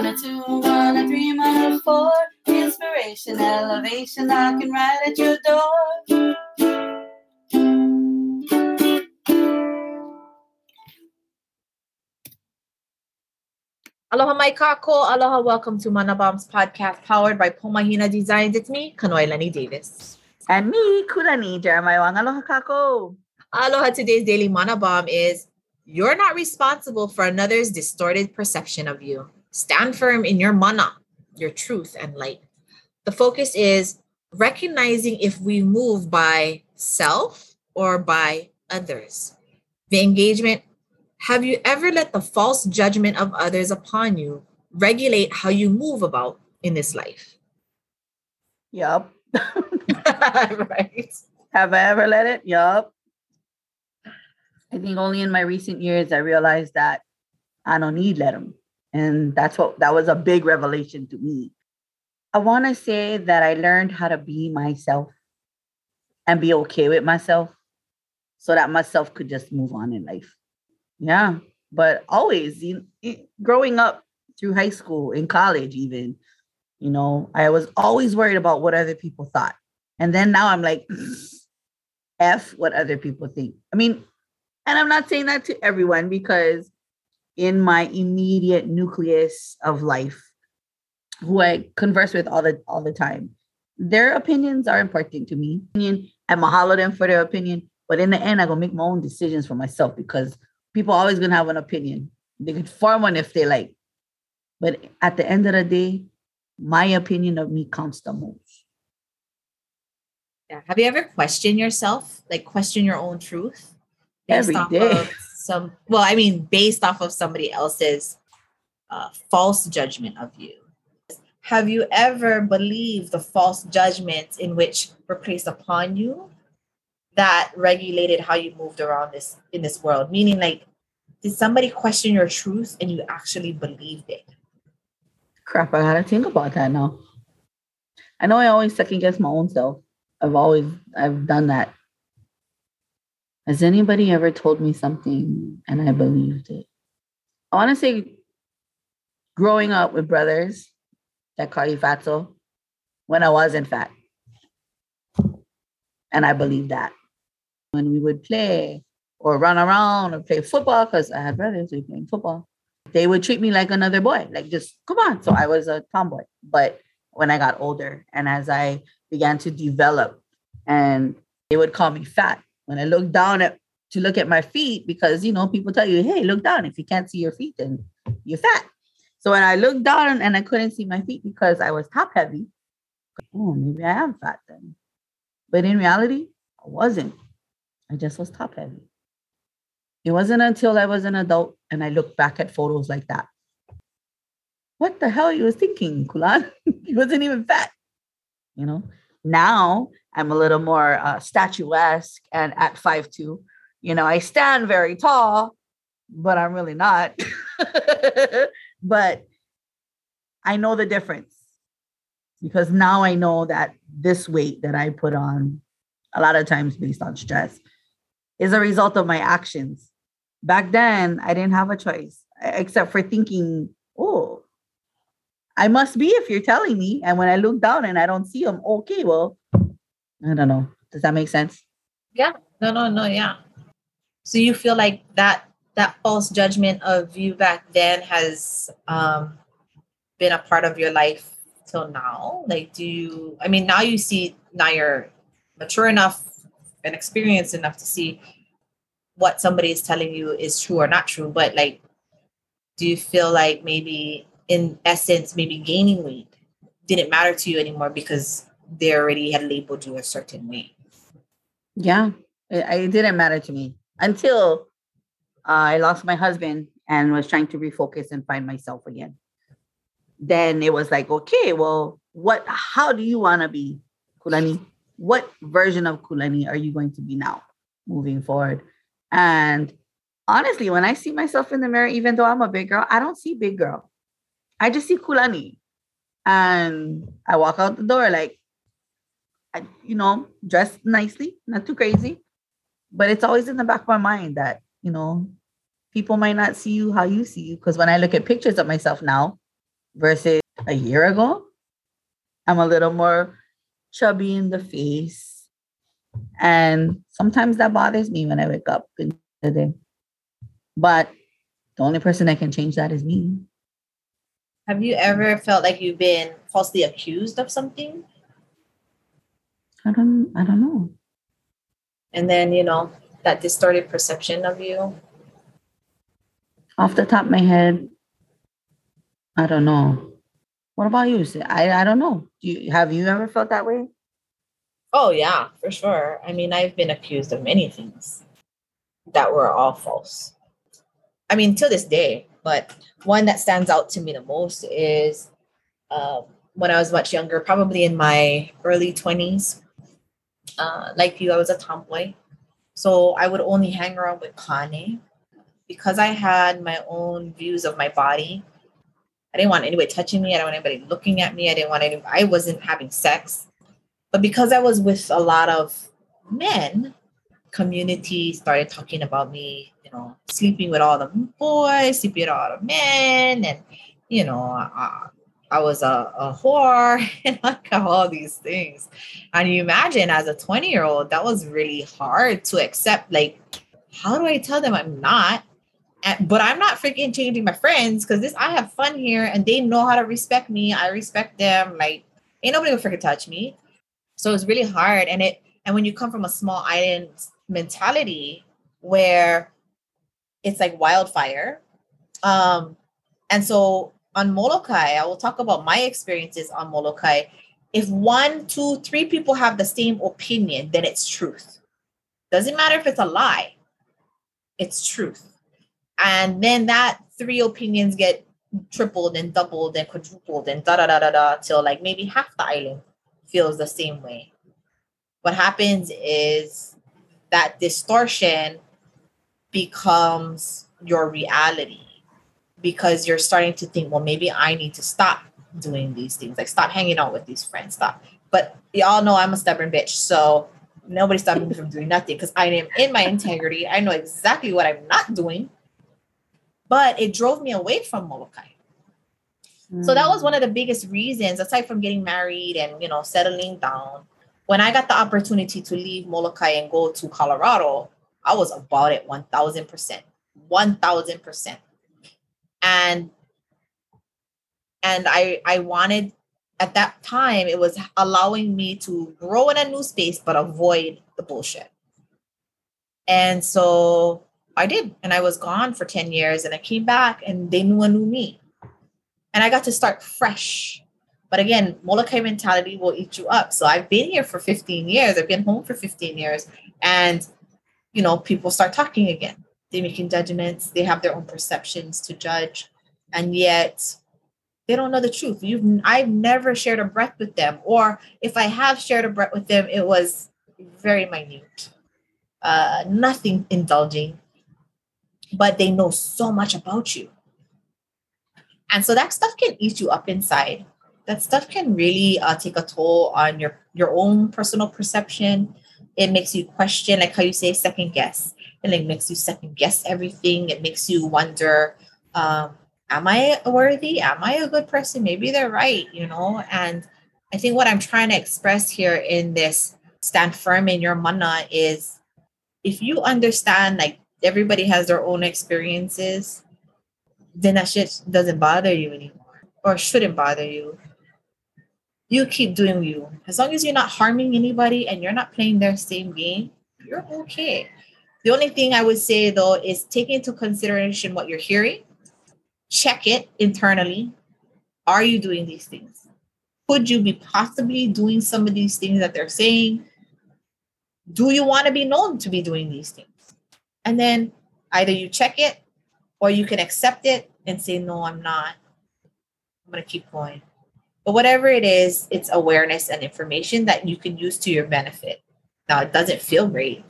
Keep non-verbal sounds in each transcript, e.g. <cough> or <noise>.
on a two, on a three, on a four. Inspiration, elevation, knocking right at your door. Aloha mai kako. Aloha, welcome to Mana Bomb's podcast powered by Pomahina Designs. It's me, Kanoelani Davis. And me, Kulani, Jeremiah Wang. Aloha kako. Aloha, today's daily Manabom is you're not responsible for another's distorted perception of you. Stand firm in your mana, your truth and light. The focus is recognizing if we move by self or by others. The engagement have you ever let the false judgment of others upon you regulate how you move about in this life? Yup. <laughs> right. Have I ever let it? Yup. I think only in my recent years I realized that I don't need let them. And that's what that was a big revelation to me. I want to say that I learned how to be myself and be okay with myself so that myself could just move on in life. Yeah, but always, you, growing up through high school, in college, even, you know, I was always worried about what other people thought. And then now I'm like, <laughs> F what other people think. I mean, and I'm not saying that to everyone because in my immediate nucleus of life, who I converse with all the all the time, their opinions are important to me. Opinion, I mahalo them for their opinion, but in the end, I go make my own decisions for myself because people always gonna have an opinion. They could form one if they like. But at the end of the day, my opinion of me counts the most. Yeah. Have you ever questioned yourself? Like question your own truth? Every day. Some well, I mean, based off of somebody else's uh, false judgment of you. Have you ever believed the false judgments in which were placed upon you that regulated how you moved around this in this world? Meaning like did somebody question your truth and you actually believed it? Crap i gotta think about that now. I know i always second guess my own self. I've always i've done that has anybody ever told me something and i believed it i want to say growing up with brothers that call you fatso when i wasn't fat and i believed that when we would play or run around or play football, because I had brothers who playing football, they would treat me like another boy, like just come on. So I was a tomboy. But when I got older and as I began to develop, and they would call me fat when I looked down at to look at my feet because you know people tell you, hey, look down. If you can't see your feet, then you're fat. So when I looked down and I couldn't see my feet because I was top heavy, oh, maybe I am fat then. But in reality, I wasn't. I just was top heavy. It wasn't until I was an adult and I looked back at photos like that. What the hell you was thinking, Kulan? he <laughs> wasn't even fat. You know, now I'm a little more uh, statuesque and at five two. You know, I stand very tall, but I'm really not. <laughs> but I know the difference because now I know that this weight that I put on a lot of times based on stress is a result of my actions. Back then, I didn't have a choice except for thinking, oh, I must be if you're telling me. And when I look down and I don't see them, okay, well, I don't know. Does that make sense? Yeah. No, no, no, yeah. So you feel like that that false judgment of you back then has um been a part of your life till now? Like do you I mean now you see now you're mature enough and experienced enough to see what somebody is telling you is true or not true but like do you feel like maybe in essence maybe gaining weight didn't matter to you anymore because they already had labeled you a certain way yeah it, it didn't matter to me until uh, i lost my husband and was trying to refocus and find myself again then it was like okay well what how do you want to be kulani what version of Kulani are you going to be now moving forward? And honestly, when I see myself in the mirror, even though I'm a big girl, I don't see big girl. I just see Kulani. And I walk out the door like, I, you know, dressed nicely, not too crazy. But it's always in the back of my mind that, you know, people might not see you how you see you. Because when I look at pictures of myself now, versus a year ago. I'm a little more chubby in the face. And sometimes that bothers me when I wake up in the day. But the only person that can change that is me. Have you ever felt like you've been falsely accused of something? I don't I don't know. And then, you know, that distorted perception of you? Off the top of my head, I don't know. What about you? I, I don't know. Do you have you ever felt that way? Oh yeah, for sure. I mean, I've been accused of many things that were all false. I mean, to this day, but one that stands out to me the most is um, when I was much younger, probably in my early 20s. Uh, like you, I was a tomboy. So I would only hang around with Kane because I had my own views of my body. I didn't want anybody touching me. I didn't want anybody looking at me. I didn't want any, I wasn't having sex. But because I was with a lot of men, community started talking about me, you know, sleeping with all the boys, sleeping with all the men, and you know, I, I was a, a whore <laughs> and like all these things. And you imagine as a 20 year old, that was really hard to accept. Like, how do I tell them I'm not? And, but I'm not freaking changing my friends because this I have fun here and they know how to respect me. I respect them. Like, ain't nobody gonna freaking touch me. So it's really hard. And it and when you come from a small island mentality where it's like wildfire. Um, and so on Molokai, I will talk about my experiences on Molokai. If one, two, three people have the same opinion, then it's truth. Doesn't matter if it's a lie, it's truth. And then that three opinions get tripled and doubled and quadrupled and da da da da da till like maybe half the island feels the same way. What happens is that distortion becomes your reality because you're starting to think, well, maybe I need to stop doing these things, like stop hanging out with these friends, stop. But y'all know I'm a stubborn bitch, so nobody's stopping me from doing nothing because I am in my integrity. I know exactly what I'm not doing, but it drove me away from Molokai. So that was hmm. one of the biggest reasons, aside from getting married and you know settling down. When I got the opportunity to leave Molokai and go to Colorado, I was about it one thousand percent, one thousand percent, and and I I wanted at that time it was allowing me to grow in a new space but avoid the bullshit. And so I did, and I was gone for ten years, and I came back, and they knew a new me and I got to start fresh. But again, Molokai mentality will eat you up. So I've been here for 15 years. I've been home for 15 years. And, you know, people start talking again. They're making judgments. They have their own perceptions to judge. And yet they don't know the truth. You've I've never shared a breath with them. Or if I have shared a breath with them, it was very minute. Uh, nothing indulging. But they know so much about you and so that stuff can eat you up inside that stuff can really uh, take a toll on your your own personal perception. It makes you question like how you say second guess. And it makes you second guess everything. It makes you wonder um, am i worthy? Am i a good person? Maybe they're right you know? And i think what i'm trying to express here in this stand firm in your mana is if you understand like everybody has their own experiences then that shit doesn't bother you anymore or shouldn't bother you. You keep doing you. As long as you're not harming anybody and you're not playing their same game, you're okay. The only thing I would say though is take into consideration what you're hearing, check it internally. Are you doing these things? Could you be possibly doing some of these things that they're saying? Do you want to be known to be doing these things? And then either you check it or you can accept it and say, no, I'm not. I'm going to keep going. But whatever it is, it's awareness and information that you can use to your benefit. Now, it doesn't feel great,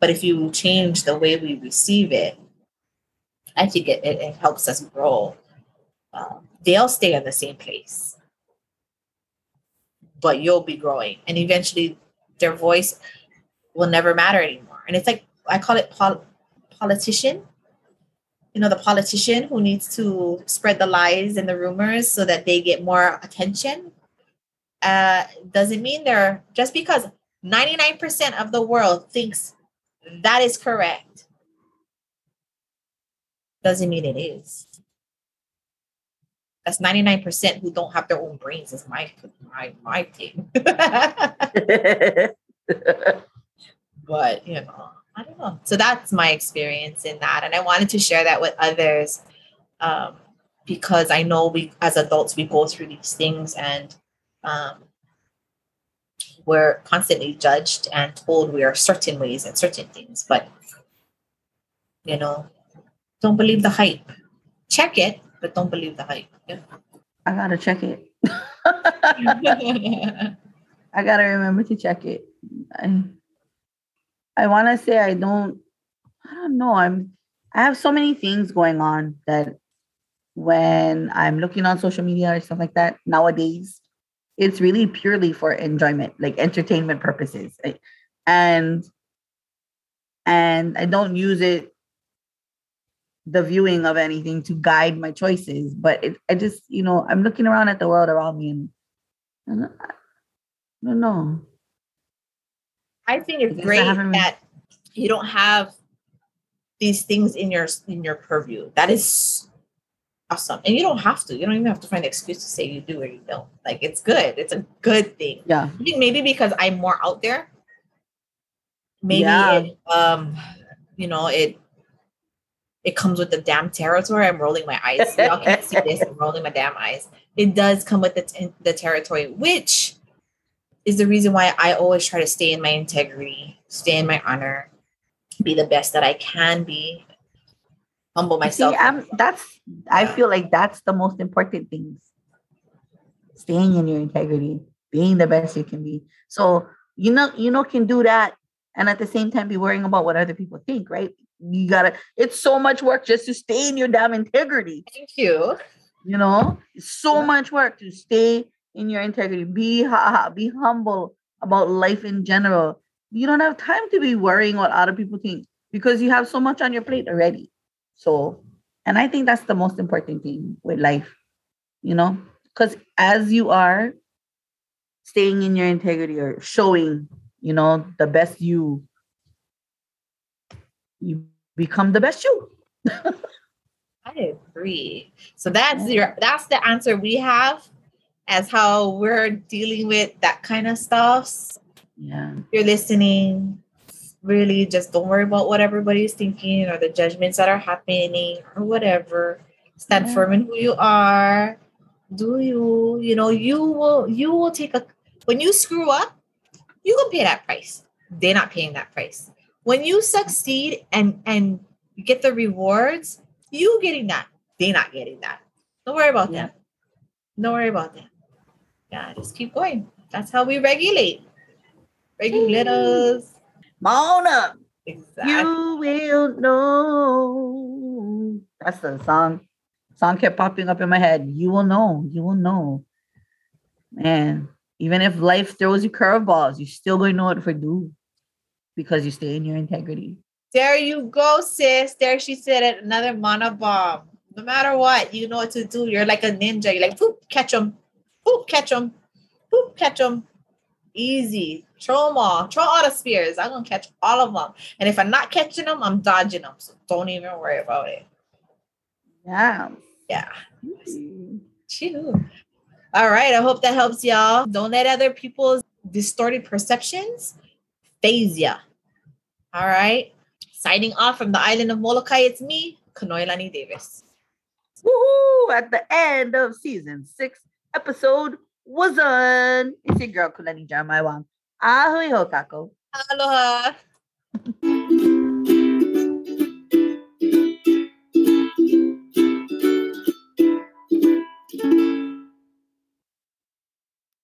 but if you change the way we receive it, I think it, it, it helps us grow. Um, they'll stay in the same place, but you'll be growing. And eventually, their voice will never matter anymore. And it's like, I call it pol- politician you know, the politician who needs to spread the lies and the rumors so that they get more attention. Uh, doesn't mean they're just because 99% of the world thinks that is correct doesn't mean it is. That's 99% who don't have their own brains is my my my thing. <laughs> <laughs> but you know, I don't know. So that's my experience in that. And I wanted to share that with others um, because I know we as adults we go through these things and um, we're constantly judged and told we are certain ways and certain things. But you know, don't believe the hype. Check it, but don't believe the hype. Yeah. I gotta check it. <laughs> <laughs> I gotta remember to check it. I want to say I don't. I don't know. I'm. I have so many things going on that when I'm looking on social media or stuff like that nowadays, it's really purely for enjoyment, like entertainment purposes, and and I don't use it the viewing of anything to guide my choices. But it, I just, you know, I'm looking around at the world around me and, and I don't know. I think it's I great that you don't have these things in your in your purview. That is awesome, and you don't have to. You don't even have to find an excuse to say you do or you don't. Like it's good. It's a good thing. Yeah. I think maybe because I'm more out there. Maybe Yeah. it, um, you know, it it comes with the damn territory. I'm rolling my eyes. Y'all can't see this. I'm rolling my damn eyes. It does come with the, t- the territory, which is the reason why I always try to stay in my integrity, stay in my honor, be the best that I can be, humble myself. See, I'm, that's I feel like that's the most important things. Staying in your integrity, being the best you can be. So you know, you know, can do that, and at the same time be worrying about what other people think, right? You gotta. It's so much work just to stay in your damn integrity. Thank you. You know, It's so Yeah. much work to stay in your integrity. Be be humble about life in general. You don't have time to be worrying what other people think because you have so much on your plate already. So, and I think that's the most important thing with life, you know, because as you are staying in your integrity or showing, you know, the best you, you become the best you. <laughs> I agree. So that's your that's the answer we have as how we're dealing with that kind of stuff. Yeah. If you're listening, really just don't worry about what everybody's thinking or the judgments that are happening or whatever. Stand Yeah. firm in who you are. Do you, you know, you will you will take a when you screw up, you can pay that price. They're not paying that price. When you succeed and and get the rewards, you getting that. They're not getting that. Don't worry about Yeah. that. Don't worry about that. Yeah, just keep going. That's how we regulate. Regulators. Mona, Exactly. you will know. That's the song. Song kept popping up in my head. You will know. You will know. Man, even if life throws you curveballs, you're still going to know what to do because you stay in your integrity. There you go, sis. There she said it. Another mana bomb. No matter what, you know what to do. You're like a ninja. You're like, poop, catch them. Poop, catch them. Poop, catch them. Easy. Throw them all. Throw all the spears. I'm going to catch all of them. And if I'm not catching them, I'm dodging them. So don't even worry about it. Yeah. Yeah. Chew. All right. I hope that helps y'all. Don't let other people's distorted perceptions phase ya. All right. Signing off from the island of Molokai, it's me, Kanoelani Davis. Woohoo! At the end of season six, episode was on. It's your girl, Kulani Jeremiah Wang. Ahoy ho, Kako. Aloha. <laughs>